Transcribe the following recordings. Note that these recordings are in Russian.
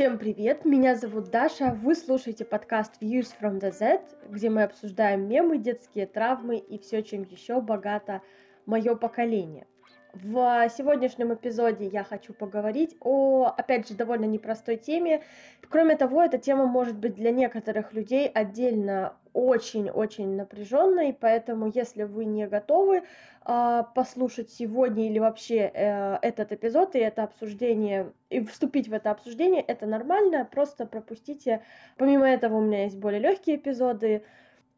Всем привет, меня зовут Даша, вы слушаете подкаст Views from the Z, где мы обсуждаем мемы, детские травмы и все, чем еще богато мое поколение. В сегодняшнем эпизоде я хочу поговорить о, опять же, довольно непростой теме. Кроме того, эта тема может быть для некоторых людей отдельно очень-очень напряженной, поэтому если вы не готовы э, послушать сегодня или вообще э, этот эпизод и это обсуждение, и вступить в это обсуждение, это нормально, просто пропустите. Помимо этого у меня есть более легкие эпизоды,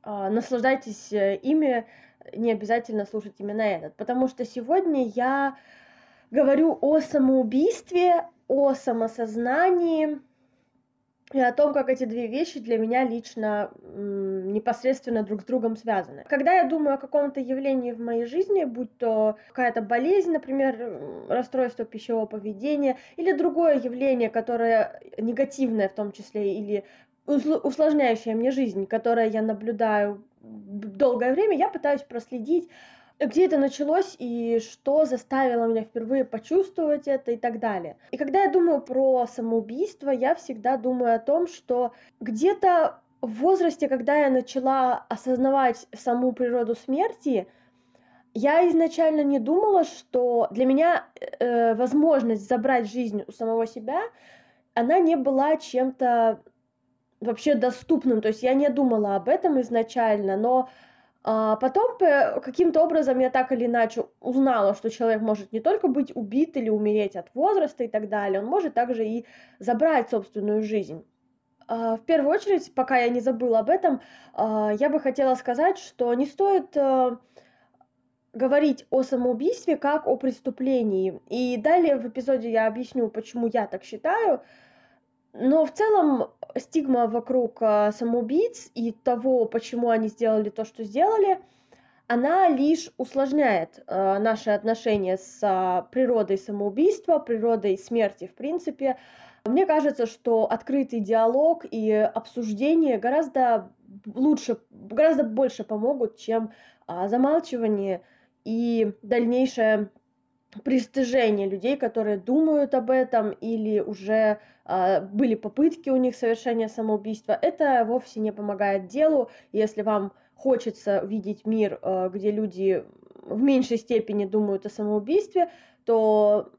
э, наслаждайтесь ими, не обязательно слушать именно этот, потому что сегодня я говорю о самоубийстве, о самосознании и о том, как эти две вещи для меня лично непосредственно друг с другом связаны. Когда я думаю о каком-то явлении в моей жизни, будь то какая-то болезнь, например, расстройство пищевого поведения, или другое явление, которое негативное в том числе, или усложняющее мне жизнь, которое я наблюдаю долгое время, я пытаюсь проследить, где это началось и что заставило меня впервые почувствовать это и так далее. И когда я думаю про самоубийство, я всегда думаю о том, что где-то в возрасте, когда я начала осознавать саму природу смерти, я изначально не думала, что для меня э, возможность забрать жизнь у самого себя, она не была чем-то вообще доступным. То есть я не думала об этом изначально, но а потом каким-то образом я так или иначе узнала, что человек может не только быть убит или умереть от возраста и так далее, он может также и забрать собственную жизнь. А, в первую очередь, пока я не забыла об этом, а, я бы хотела сказать, что не стоит э, говорить о самоубийстве как о преступлении. И далее в эпизоде я объясню, почему я так считаю. Но в целом стигма вокруг а, самоубийц и того, почему они сделали то, что сделали, она лишь усложняет э, наши отношения с э, природой самоубийства, природой смерти в принципе. Мне кажется, что открытый диалог и обсуждение гораздо лучше, гораздо больше помогут, чем э, замалчивание и дальнейшее пристыжение людей, которые думают об этом или уже э, были попытки у них совершения самоубийства, это вовсе не помогает делу. Если вам хочется видеть мир, э, где люди в меньшей степени думают о самоубийстве, то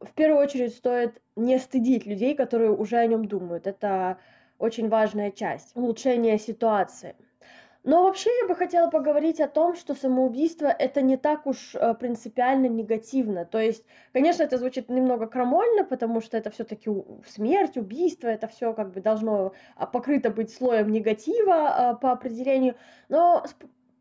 в первую очередь стоит не стыдить людей, которые уже о нем думают. Это очень важная часть улучшения ситуации. Но вообще я бы хотела поговорить о том, что самоубийство это не так уж э, принципиально негативно. То есть, конечно, это звучит немного крамольно, потому что это все-таки смерть, убийство, это все как бы должно а, покрыто быть слоем негатива а, по определению. Но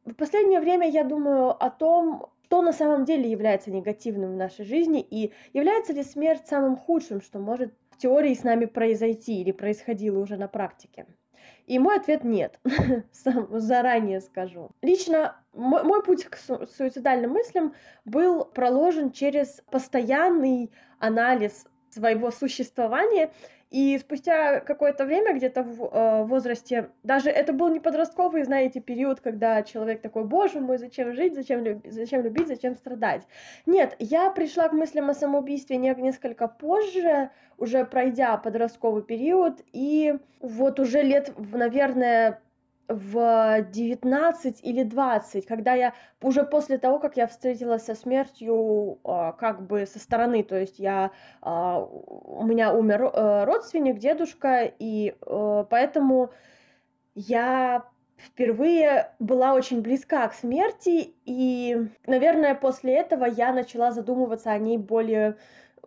в последнее время я думаю о том, что на самом деле является негативным в нашей жизни и является ли смерть самым худшим, что может в теории с нами произойти или происходило уже на практике. И мой ответ нет, сам заранее скажу. Лично мой, мой путь к су- суицидальным мыслям был проложен через постоянный анализ своего существования и спустя какое-то время, где-то в э, возрасте, даже это был не подростковый, знаете, период, когда человек такой, боже мой, зачем жить, зачем, люб... зачем любить, зачем страдать. Нет, я пришла к мыслям о самоубийстве не несколько позже, уже пройдя подростковый период, и вот уже лет, наверное, в 19 или 20, когда я уже после того, как я встретилась со смертью а, как бы со стороны, то есть я, а, у меня умер э, родственник, дедушка, и э, поэтому я впервые была очень близка к смерти, и, наверное, после этого я начала задумываться о ней более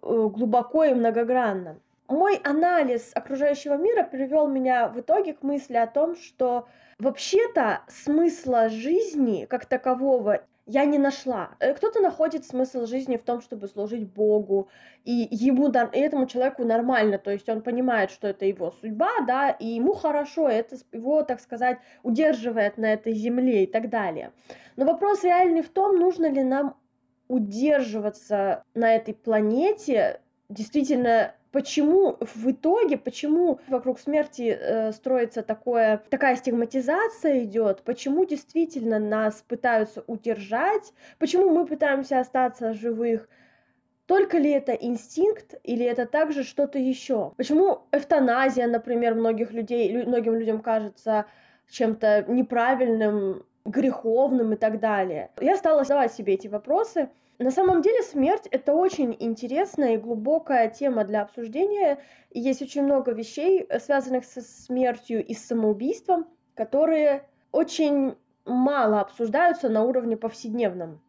э, глубоко и многогранно. Мой анализ окружающего мира привел меня в итоге к мысли о том, что Вообще-то смысла жизни как такового я не нашла. Э, кто-то находит смысл жизни в том, чтобы служить Богу, и ему и этому человеку нормально, то есть он понимает, что это его судьба, да, и ему хорошо, это его, так сказать, удерживает на этой земле и так далее. Но вопрос реальный в том, нужно ли нам удерживаться на этой планете действительно почему в итоге, почему вокруг смерти э, строится такое, такая стигматизация идет, почему действительно нас пытаются удержать, почему мы пытаемся остаться живых, только ли это инстинкт или это также что-то еще? Почему эвтаназия, например, многих людей, многим людям кажется чем-то неправильным, греховным и так далее? Я стала задавать себе эти вопросы. На самом деле смерть — это очень интересная и глубокая тема для обсуждения. Есть очень много вещей, связанных со смертью и самоубийством, которые очень мало обсуждаются на уровне повседневном.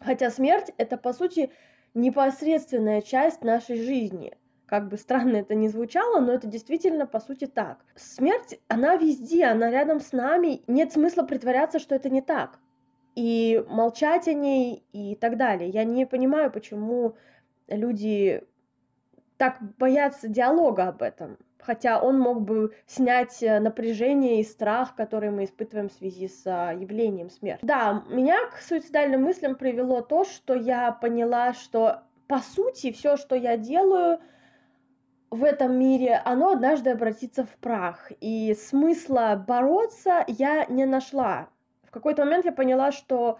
Хотя смерть — это, по сути, непосредственная часть нашей жизни. Как бы странно это ни звучало, но это действительно по сути так. Смерть, она везде, она рядом с нами. Нет смысла притворяться, что это не так. И молчать о ней и так далее. Я не понимаю, почему люди так боятся диалога об этом хотя он мог бы снять э, напряжение и страх, который мы испытываем в связи с а, явлением смерти. Да, меня к суицидальным мыслям привело то, что я поняла, что по сути все, что я делаю в этом мире, оно однажды обратится в прах, и смысла бороться я не нашла. Какой-то момент я поняла, что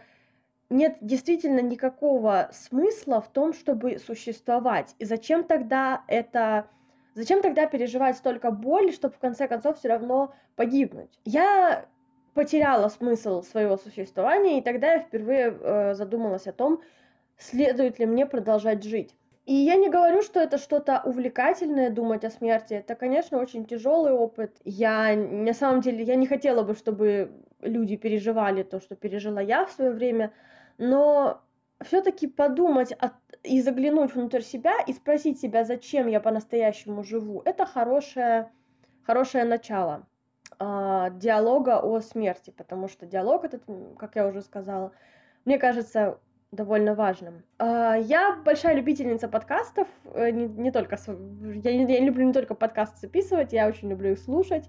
нет действительно никакого смысла в том, чтобы существовать. И зачем тогда это Зачем тогда переживать столько боли, чтобы в конце концов все равно погибнуть? Я потеряла смысл своего существования, и тогда я впервые э, задумалась о том, следует ли мне продолжать жить. И я не говорю, что это что-то увлекательное думать о смерти. Это, конечно, очень тяжелый опыт. Я на самом деле я не хотела бы, чтобы люди переживали то, что пережила я в свое время, но все-таки подумать о и заглянуть внутрь себя и спросить себя, зачем я по-настоящему живу, это хорошее, хорошее начало э, диалога о смерти, потому что диалог этот, как я уже сказала, мне кажется довольно важным. Э, я большая любительница подкастов, э, не, не только я, я люблю не только подкасты записывать, я очень люблю их слушать.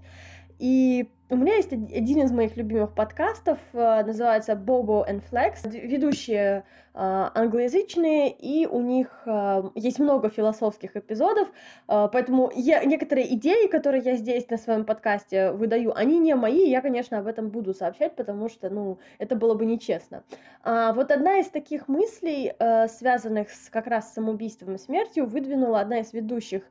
И у меня есть один из моих любимых подкастов, э, называется Bobo and Flex. Ведущие э, англоязычные, и у них э, есть много философских эпизодов, поэтому я, некоторые идеи, которые я здесь на своем подкасте выдаю, они не мои, я, конечно, об этом буду сообщать, потому что, ну, это было бы нечестно. А вот одна из таких мыслей, связанных с, как раз с самоубийством и смертью, выдвинула одна из ведущих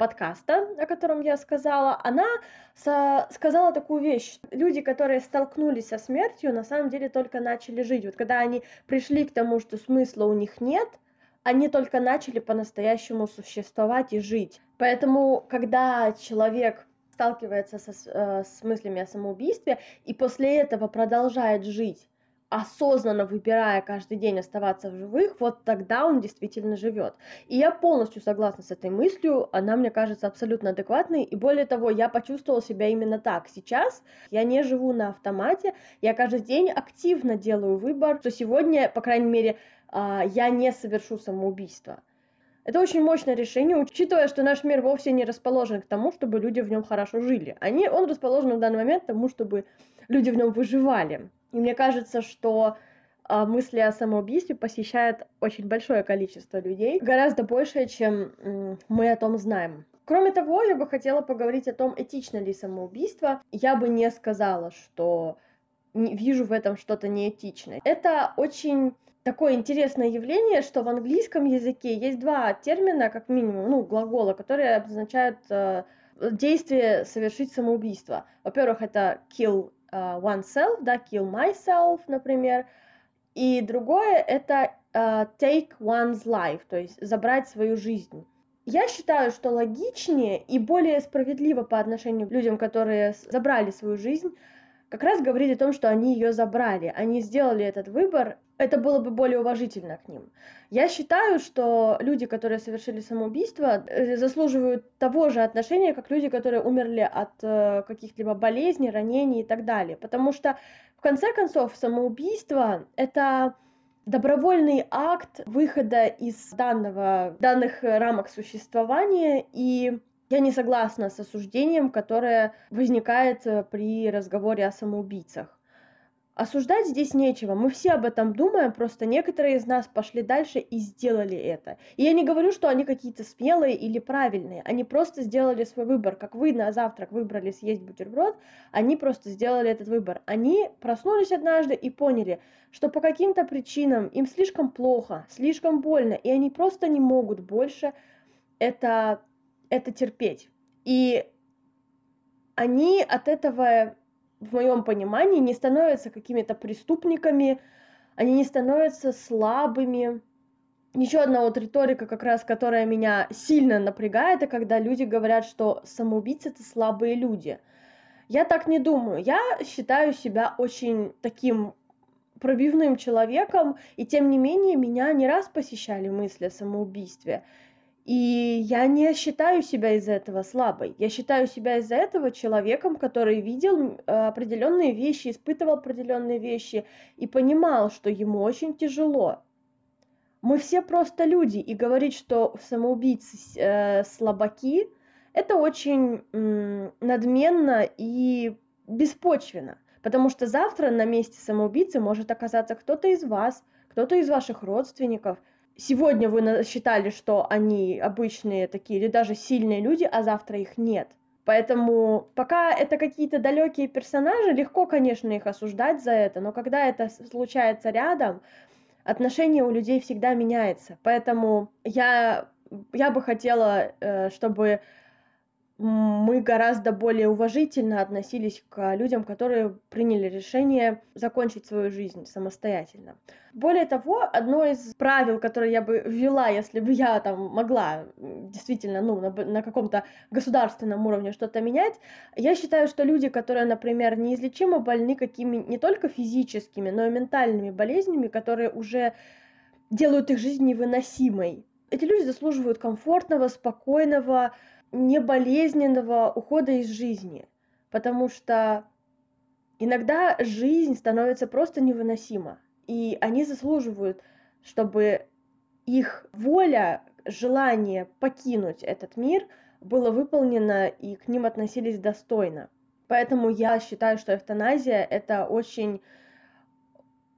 подкаста, о котором я сказала, она сказала такую вещь. Люди, которые столкнулись со смертью, на самом деле только начали жить. Вот когда они пришли к тому, что смысла у них нет, они только начали по-настоящему существовать и жить. Поэтому, когда человек сталкивается со, э, с мыслями о самоубийстве и после этого продолжает жить, осознанно выбирая каждый день оставаться в живых, вот тогда он действительно живет. И я полностью согласна с этой мыслью, она мне кажется абсолютно адекватной, и более того, я почувствовала себя именно так. Сейчас я не живу на автомате, я каждый день активно делаю выбор, что сегодня, по крайней мере, а, я не совершу самоубийство. Это очень мощное решение, учитывая, что наш мир вовсе не расположен к тому, чтобы люди в нем хорошо жили. Они, он расположен в данный момент к тому, чтобы люди в нем выживали. И мне кажется, что а, мысли о самоубийстве посещает очень большое количество людей, гораздо больше, чем мы о том знаем. Кроме того, я бы хотела поговорить о том, этично ли самоубийство. Я бы не сказала, что вижу в этом что-то неэтичное. Это очень такое интересное явление, что в английском языке есть два термина, как минимум, ну, глагола, которые обозначают э, действие совершить самоубийство. Во-первых, это kill uh, oneself, да, kill myself, например. И другое это uh, take one's life, то есть забрать свою жизнь. Я считаю, что логичнее и более справедливо по отношению к людям, которые забрали свою жизнь, как раз говорить о том, что они ее забрали. Они сделали этот выбор, это было бы более уважительно к ним. Я считаю, что люди, которые совершили самоубийство, э, заслуживают того же отношения, как люди, которые умерли от э, каких-либо болезней, ранений и так далее. Потому что, в конце концов, самоубийство — это добровольный акт выхода из данного, данных рамок существования и я не согласна с осуждением, которое возникает э, при разговоре о самоубийцах. Осуждать здесь нечего. Мы все об этом думаем, просто некоторые из нас пошли дальше и сделали это. И я не говорю, что они какие-то смелые или правильные. Они просто сделали свой выбор. Как вы на завтрак выбрали съесть бутерброд, они просто сделали этот выбор. Они проснулись однажды и поняли, что по каким-то причинам им слишком плохо, слишком больно, и они просто не могут больше это, это терпеть. И они от этого в моем понимании, не становятся какими-то преступниками, они не становятся слабыми. Еще одна вот риторика, как раз, которая меня сильно напрягает, это когда люди говорят, что самоубийцы это слабые люди. Я так не думаю. Я считаю себя очень таким пробивным человеком, и тем не менее меня не раз посещали мысли о самоубийстве. И я не считаю себя из-за этого слабой. Я считаю себя из-за этого человеком, который видел э, определенные вещи, испытывал определенные вещи и понимал, что ему очень тяжело. Мы все просто люди, и говорить, что самоубийцы э, слабаки, это очень э, надменно и беспочвенно. Потому что завтра на месте самоубийцы может оказаться кто-то из вас, кто-то из ваших родственников – сегодня вы считали, что они обычные такие или даже сильные люди, а завтра их нет. Поэтому пока это какие-то далекие персонажи, легко, конечно, их осуждать за это, но когда это случается рядом, отношение у людей всегда меняется. Поэтому я, я бы хотела, э, чтобы мы гораздо более уважительно относились к людям, которые приняли решение закончить свою жизнь самостоятельно. Более того, одно из правил, которое я бы ввела, если бы я там могла действительно ну, на, на каком-то государственном уровне что-то менять, я считаю, что люди, которые, например, неизлечимо больны какими не только физическими, но и ментальными болезнями, которые уже делают их жизнь невыносимой, эти люди заслуживают комфортного, спокойного, неболезненного ухода из жизни, потому что иногда жизнь становится просто невыносима, и они заслуживают, чтобы их воля, желание покинуть этот мир было выполнено и к ним относились достойно. Поэтому я считаю, что эвтаназия — это очень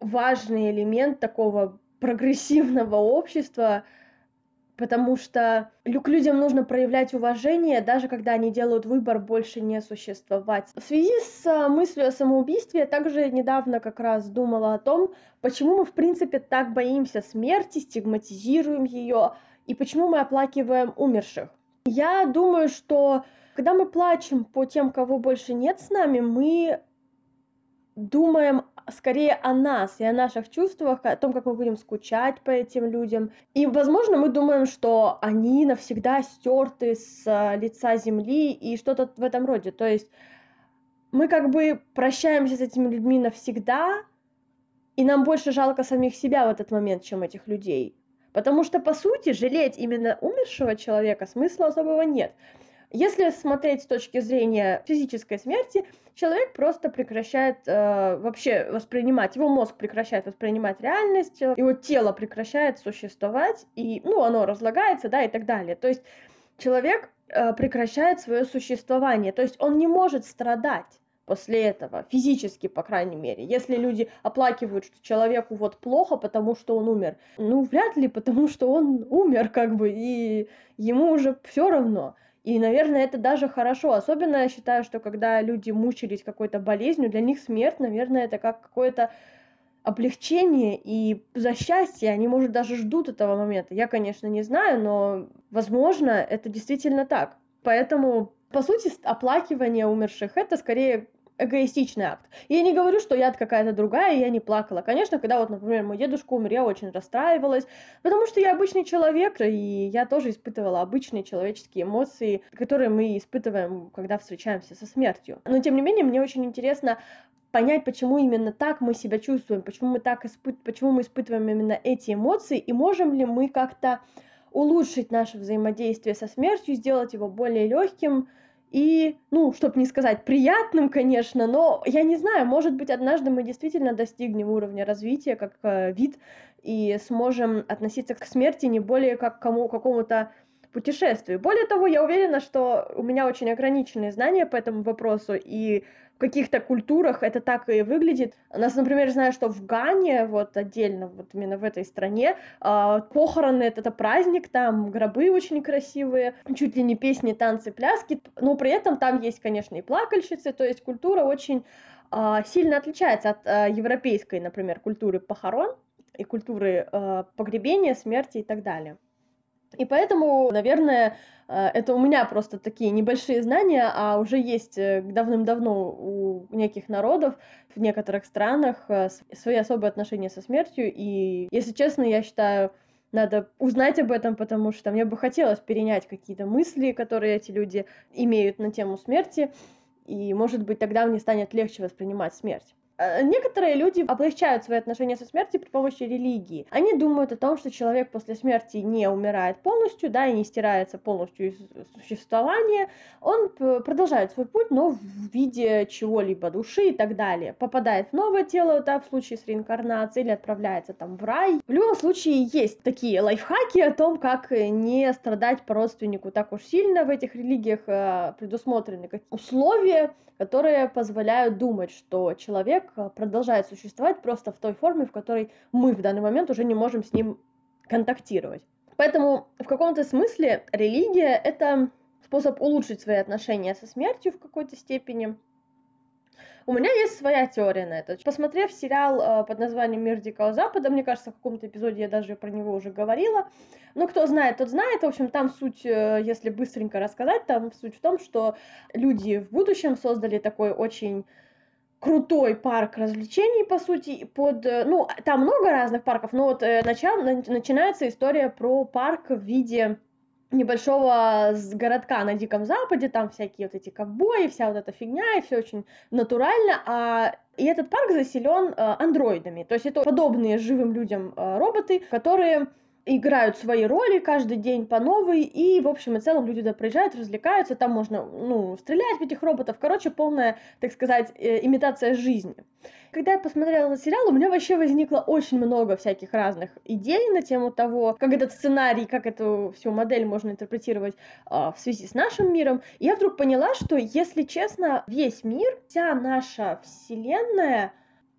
важный элемент такого прогрессивного общества, потому что к людям нужно проявлять уважение, даже когда они делают выбор больше не существовать. В связи с а, мыслью о самоубийстве я также недавно как раз думала о том, почему мы в принципе так боимся смерти, стигматизируем ее, и почему мы оплакиваем умерших. Я думаю, что когда мы плачем по тем, кого больше нет с нами, мы думаем скорее о нас и о наших чувствах, о том, как мы будем скучать по этим людям. И, возможно, мы думаем, что они навсегда стерты с э, лица земли и что-то в этом роде. То есть мы как бы прощаемся с этими людьми навсегда, и нам больше жалко самих себя в этот момент, чем этих людей. Потому что, по сути, жалеть именно умершего человека смысла особого нет. Если смотреть с точки зрения физической смерти, человек просто прекращает э, вообще воспринимать, его мозг прекращает воспринимать реальность, его тело прекращает существовать, и, ну, оно разлагается, да, и так далее. То есть человек э, прекращает свое существование, то есть он не может страдать после этого, физически, по крайней мере. Если люди оплакивают, что человеку вот плохо, потому что он умер, ну, вряд ли, потому что он умер, как бы, и ему уже все равно. И, наверное, это даже хорошо. Особенно я считаю, что когда люди мучились какой-то болезнью, для них смерть, наверное, это как какое-то облегчение и за счастье. Они, может, даже ждут этого момента. Я, конечно, не знаю, но, возможно, это действительно так. Поэтому, по сути, оплакивание умерших — это скорее эгоистичный акт. Я не говорю, что я какая-то другая, я не плакала. Конечно, когда вот, например, мой дедушка умер, я очень расстраивалась, потому что я обычный человек, и я тоже испытывала обычные человеческие эмоции, которые мы испытываем, когда встречаемся со смертью. Но, тем не менее, мне очень интересно понять, почему именно так мы себя чувствуем, почему мы так испыт... почему мы испытываем именно эти эмоции, и можем ли мы как-то улучшить наше взаимодействие со смертью, сделать его более легким, и, ну, чтобы не сказать приятным, конечно, но я не знаю, может быть, однажды мы действительно достигнем уровня развития как э, вид и сможем относиться к смерти не более как к кому, какому-то путешествию. Более того, я уверена, что у меня очень ограниченные знания по этому вопросу, и каких-то культурах это так и выглядит. У нас, например, знаю, что в Гане, вот отдельно, вот именно в этой стране, э, похороны это, это праздник, там гробы очень красивые, чуть ли не песни, танцы, пляски, но при этом там есть, конечно, и плакальщицы, то есть культура очень э, сильно отличается от э, европейской, например, культуры похорон и культуры э, погребения, смерти и так далее. И поэтому, наверное, э, это у меня просто такие небольшие знания, а уже есть э, давным-давно у неких народов в некоторых странах э, свои особые отношения со смертью. И, если честно, я считаю, надо узнать об этом, потому что мне бы хотелось перенять какие-то мысли, которые эти люди имеют на тему смерти, и, может быть, тогда мне станет легче воспринимать смерть. Э, некоторые люди облегчают свои отношения со смертью при помощи религии. Они думают о том, что человек после смерти не умирает полностью, да, и не стирается полностью из существования. Он продолжает свой путь, но в виде чего-либо, души и так далее. Попадает в новое тело, да, в случае с реинкарнацией, или отправляется там в рай. В любом случае есть такие лайфхаки о том, как не страдать по родственнику так уж сильно. В этих религиях э, предусмотрены условия, которые позволяют думать, что человек Э, продолжает существовать просто в той форме, в которой мы в данный момент уже не можем с ним контактировать. Поэтому в каком-то смысле религия — это способ улучшить свои отношения со смертью в какой-то степени. У меня есть своя теория на это. Посмотрев сериал э, под названием «Мир Дикого Запада», мне кажется, в каком-то эпизоде я даже про него уже говорила. Ну, кто знает, тот знает. В общем, там суть, э, если быстренько рассказать, там суть в том, что люди в будущем создали такой очень крутой парк развлечений, по сути, под, э, ну, там много разных парков, но вот начал, начинается история про парк в виде небольшого городка на Диком Западе, там всякие вот эти ковбои, вся вот эта фигня, и все очень натурально, а и этот парк заселен э, андроидами, то есть это подобные живым людям э, роботы, которые играют свои роли каждый день по новой, и, в общем и целом, люди туда приезжают, развлекаются, там можно, ну, стрелять в этих роботов, короче, полная, так сказать, э, имитация жизни. Когда я посмотрела на сериал, у меня вообще возникло очень много всяких разных идей на тему того, как этот сценарий, как эту всю модель можно интерпретировать э, в связи с нашим миром. И я вдруг поняла, что, если честно, весь мир, вся наша вселенная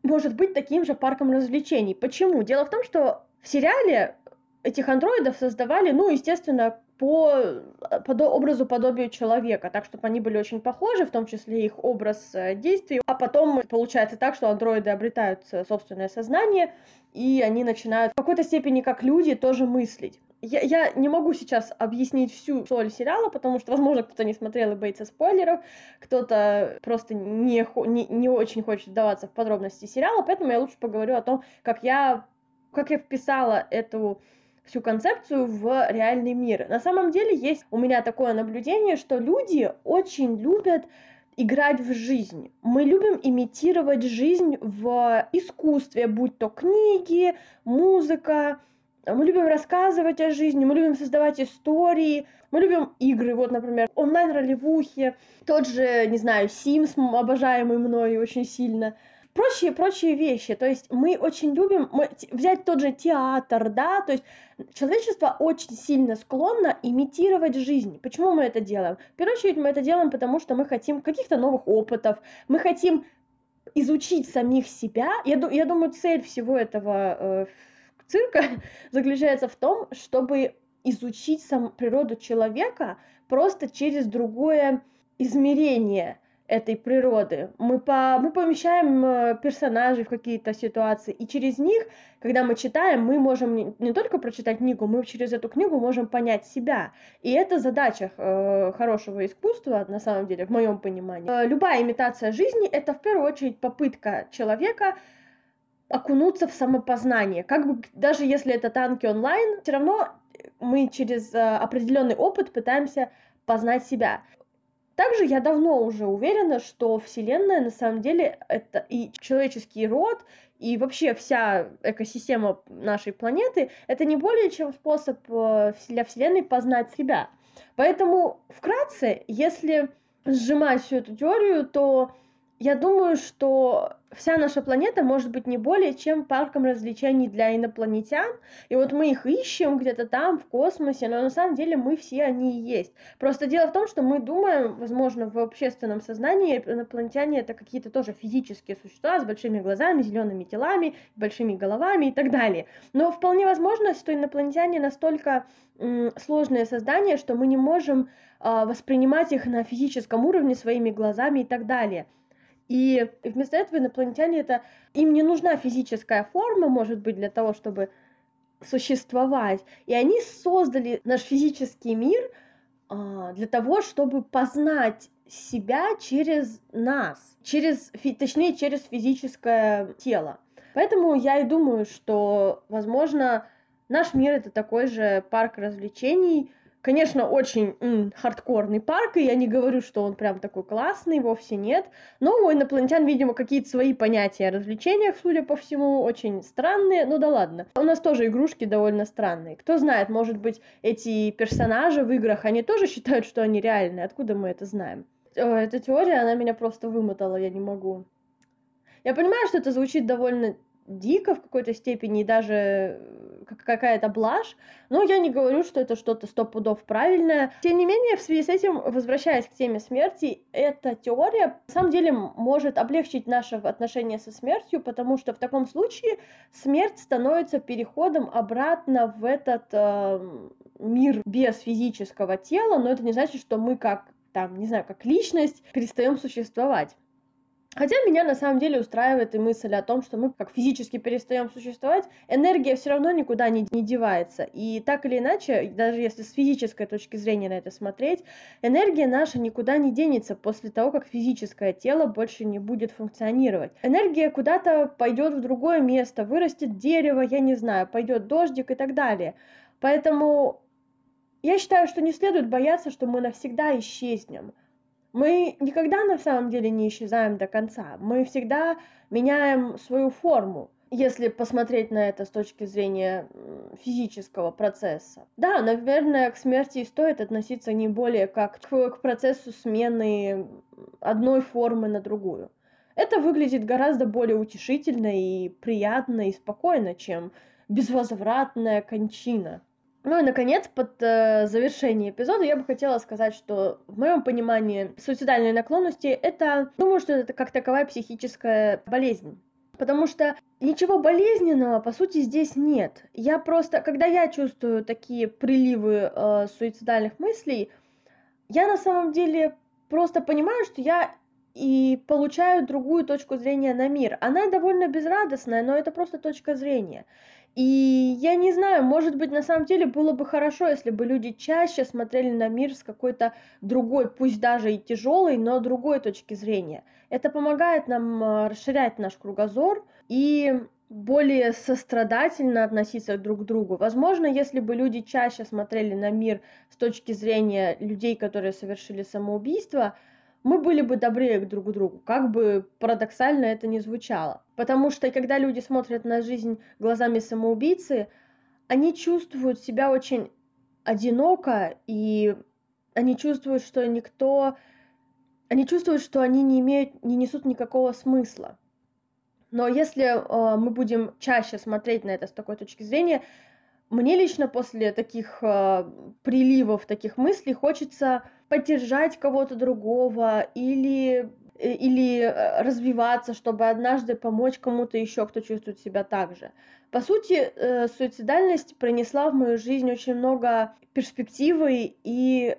может быть таким же парком развлечений. Почему? Дело в том, что в сериале этих андроидов создавали, ну, естественно, по, по образу подобию человека, так, чтобы они были очень похожи, в том числе их образ э, действий. А потом получается так, что андроиды обретают э, собственное сознание, и они начинают в какой-то степени, как люди, тоже мыслить. Я, я не могу сейчас объяснить всю соль сериала, потому что, возможно, кто-то не смотрел и боится спойлеров, кто-то просто не, не, не очень хочет вдаваться в подробности сериала, поэтому я лучше поговорю о том, как я, как я вписала эту всю концепцию в реальный мир. На самом деле есть у меня такое наблюдение, что люди очень любят играть в жизнь. Мы любим имитировать жизнь в искусстве, будь то книги, музыка. Мы любим рассказывать о жизни, мы любим создавать истории, мы любим игры, вот, например, онлайн-ролевухи, тот же, не знаю, Sims, обожаемый мной очень сильно — прочие-прочие вещи. То есть мы очень любим взять тот же театр, да, то есть человечество очень сильно склонно имитировать жизнь. Почему мы это делаем? В первую очередь мы это делаем, потому что мы хотим каких-то новых опытов, мы хотим изучить самих себя. Я, я думаю, цель всего этого э, цирка заключается в том, чтобы изучить сам природу человека просто через другое измерение этой природы. Мы, по, мы помещаем э, персонажей в какие-то ситуации, и через них, когда мы читаем, мы можем не, не только прочитать книгу, мы через эту книгу можем понять себя. И это задача э, хорошего искусства, на самом деле, в моем понимании. Э, любая имитация жизни — это в первую очередь попытка человека окунуться в самопознание. Как бы, даже если это танки онлайн, все равно мы через э, определенный опыт пытаемся познать себя. Также я давно уже уверена, что Вселенная на самом деле это и человеческий род, и вообще вся экосистема нашей планеты это не более чем способ э, для Вселенной познать себя. Поэтому вкратце, если сжимать всю эту теорию, то я думаю, что вся наша планета может быть не более чем парком развлечений для инопланетян, и вот мы их ищем где-то там, в космосе, но на самом деле мы все они и есть. Просто дело в том, что мы думаем, возможно, в общественном сознании инопланетяне это какие-то тоже физические существа с большими глазами, зелеными телами, большими головами и так далее. Но вполне возможно, что инопланетяне настолько м, сложные создания, что мы не можем э, воспринимать их на физическом уровне своими глазами и так далее. И вместо этого инопланетяне это им не нужна физическая форма, может быть, для того, чтобы существовать. И они создали наш физический мир а, для того, чтобы познать себя через нас, через, точнее, через физическое тело. Поэтому я и думаю, что, возможно, наш мир это такой же парк развлечений, Конечно, очень м, хардкорный парк, и я не говорю, что он прям такой классный, вовсе нет. Но у инопланетян, видимо, какие-то свои понятия о развлечениях, судя по всему, очень странные. Ну да ладно. У нас тоже игрушки довольно странные. Кто знает, может быть, эти персонажи в играх, они тоже считают, что они реальные. Откуда мы это знаем? Эта теория, она меня просто вымотала, я не могу. Я понимаю, что это звучит довольно дико в какой-то степени, даже э, какая-то блажь, но я не говорю, что это что-то сто пудов правильное. Тем не менее, в связи с этим, возвращаясь к теме смерти, эта теория на самом деле может облегчить наше отношение со смертью, потому что в таком случае смерть становится переходом обратно в этот э, мир без физического тела, но это не значит, что мы как там, не знаю, как личность перестаем существовать. Хотя меня на самом деле устраивает и мысль о том, что мы как физически перестаем существовать, энергия все равно никуда не, не девается. И так или иначе, даже если с физической точки зрения на это смотреть, энергия наша никуда не денется после того, как физическое тело больше не будет функционировать. Энергия куда-то пойдет в другое место, вырастет дерево, я не знаю, пойдет дождик и так далее. Поэтому я считаю, что не следует бояться, что мы навсегда исчезнем. Мы никогда на самом деле не исчезаем до конца. Мы всегда меняем свою форму, если посмотреть на это с точки зрения физического процесса. Да, наверное, к смерти стоит относиться не более как к, к процессу смены одной формы на другую. Это выглядит гораздо более утешительно и приятно и спокойно, чем безвозвратная кончина. Ну и, наконец, под э, завершение эпизода я бы хотела сказать, что в моем понимании суицидальные наклонности это, думаю, что это как таковая психическая болезнь. Потому что ничего болезненного, по сути, здесь нет. Я просто, когда я чувствую такие приливы э, суицидальных мыслей, я на самом деле просто понимаю, что я и получаю другую точку зрения на мир. Она довольно безрадостная, но это просто точка зрения. И я не знаю, может быть, на самом деле было бы хорошо, если бы люди чаще смотрели на мир с какой-то другой, пусть даже и тяжелой, но другой точки зрения. Это помогает нам а, расширять наш кругозор и более сострадательно относиться друг к другу. Возможно, если бы люди чаще смотрели на мир с точки зрения людей, которые совершили самоубийство, мы были бы добрее друг к другу, как бы парадоксально это ни звучало. Потому что когда люди смотрят на жизнь глазами самоубийцы, они чувствуют себя очень одиноко, и они чувствуют, что никто... Они чувствуют, что они не имеют, не несут никакого смысла. Но если э, мы будем чаще смотреть на это с такой точки зрения, мне лично после таких э, приливов, таких мыслей хочется поддержать кого-то другого или э, или э, развиваться, чтобы однажды помочь кому-то еще, кто чувствует себя так же. По сути, э, суицидальность принесла в мою жизнь очень много перспективы и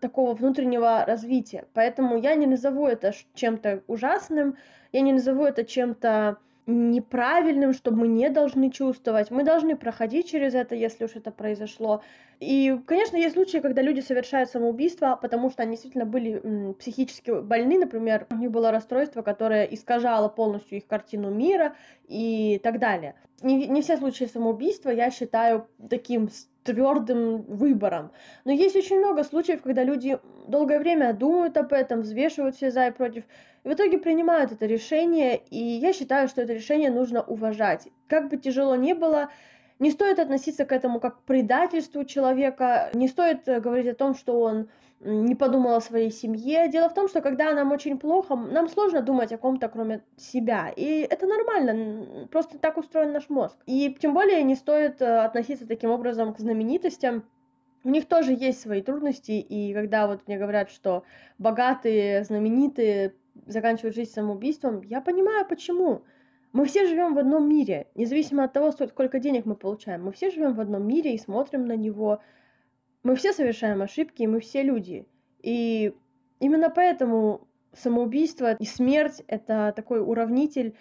такого внутреннего развития. Поэтому я не назову это чем-то ужасным, я не назову это чем-то неправильным, что мы не должны чувствовать. Мы должны проходить через это, если уж это произошло. И, конечно, есть случаи, когда люди совершают самоубийство, потому что они действительно были психически больны, например, у них было расстройство, которое искажало полностью их картину мира и так далее. Не, не все случаи самоубийства я считаю таким твердым выбором. Но есть очень много случаев, когда люди долгое время думают об этом, взвешивают все за и против, и в итоге принимают это решение, и я считаю, что это решение нужно уважать. Как бы тяжело ни было, не стоит относиться к этому как к предательству человека, не стоит э, говорить о том, что он не подумал о своей семье. Дело в том, что когда нам очень плохо, нам сложно думать о ком-то, кроме себя. И это нормально, просто так устроен наш мозг. И тем более не стоит э, относиться таким образом к знаменитостям, у них тоже есть свои трудности, и когда вот мне говорят, что богатые, знаменитые заканчивают жизнь самоубийством, я понимаю, почему. Мы все живем в одном мире, независимо от того, сколько денег мы получаем. Мы все живем в одном мире и смотрим на него. Мы все совершаем ошибки, и мы все люди. И именно поэтому самоубийство и смерть — это такой уравнитель,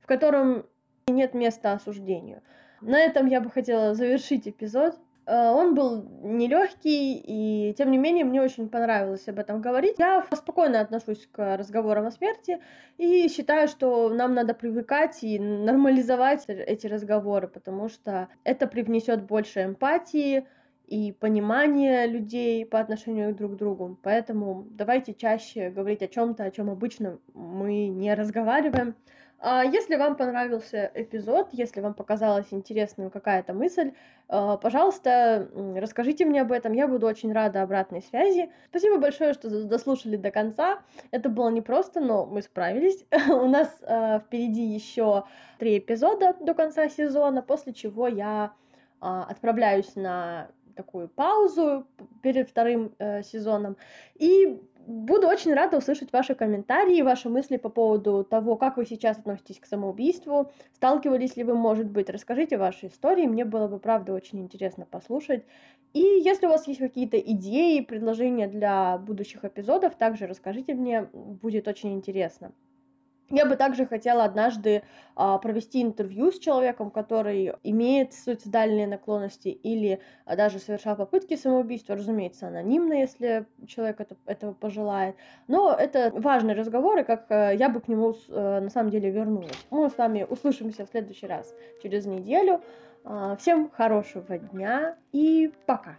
в котором нет места осуждению. На этом я бы хотела завершить эпизод. Э, он был нелегкий, и тем не менее мне очень понравилось об этом говорить. Я спокойно отношусь к разговорам о смерти и считаю, что нам надо привыкать и нормализовать эти разговоры, потому что это привнесет больше эмпатии и понимания людей по отношению друг к другу. Поэтому давайте чаще говорить о чем-то, о чем обычно мы не разговариваем. А если вам понравился эпизод, если вам показалась интересной какая-то мысль, э, пожалуйста, расскажите мне об этом. Я буду очень рада обратной связи. Спасибо большое, что дослушали до конца. Это было непросто, но мы справились. У нас э, впереди еще три эпизода до конца сезона, после чего я а, отправляюсь на такую паузу перед вторым э, сезоном и Буду очень рада услышать ваши комментарии, ваши мысли по поводу того, как вы сейчас относитесь к самоубийству, сталкивались ли вы, может быть, расскажите ваши истории, мне было бы, правда, очень интересно послушать. И если у вас есть какие-то идеи, предложения для будущих эпизодов, также расскажите мне, будет очень интересно. Я бы также хотела однажды а, провести интервью с человеком, который имеет суицидальные наклонности или а, даже совершал попытки самоубийства, разумеется, анонимно, если человек это, этого пожелает. Но это важный разговор, и как а, я бы к нему а, на самом деле вернулась. Мы с вами услышимся в следующий раз через неделю. А, всем хорошего дня и пока!